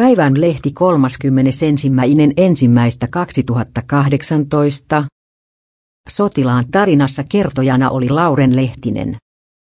Päivän lehti 31. ensimmäistä 2018. Sotilaan tarinassa kertojana oli Lauren Lehtinen.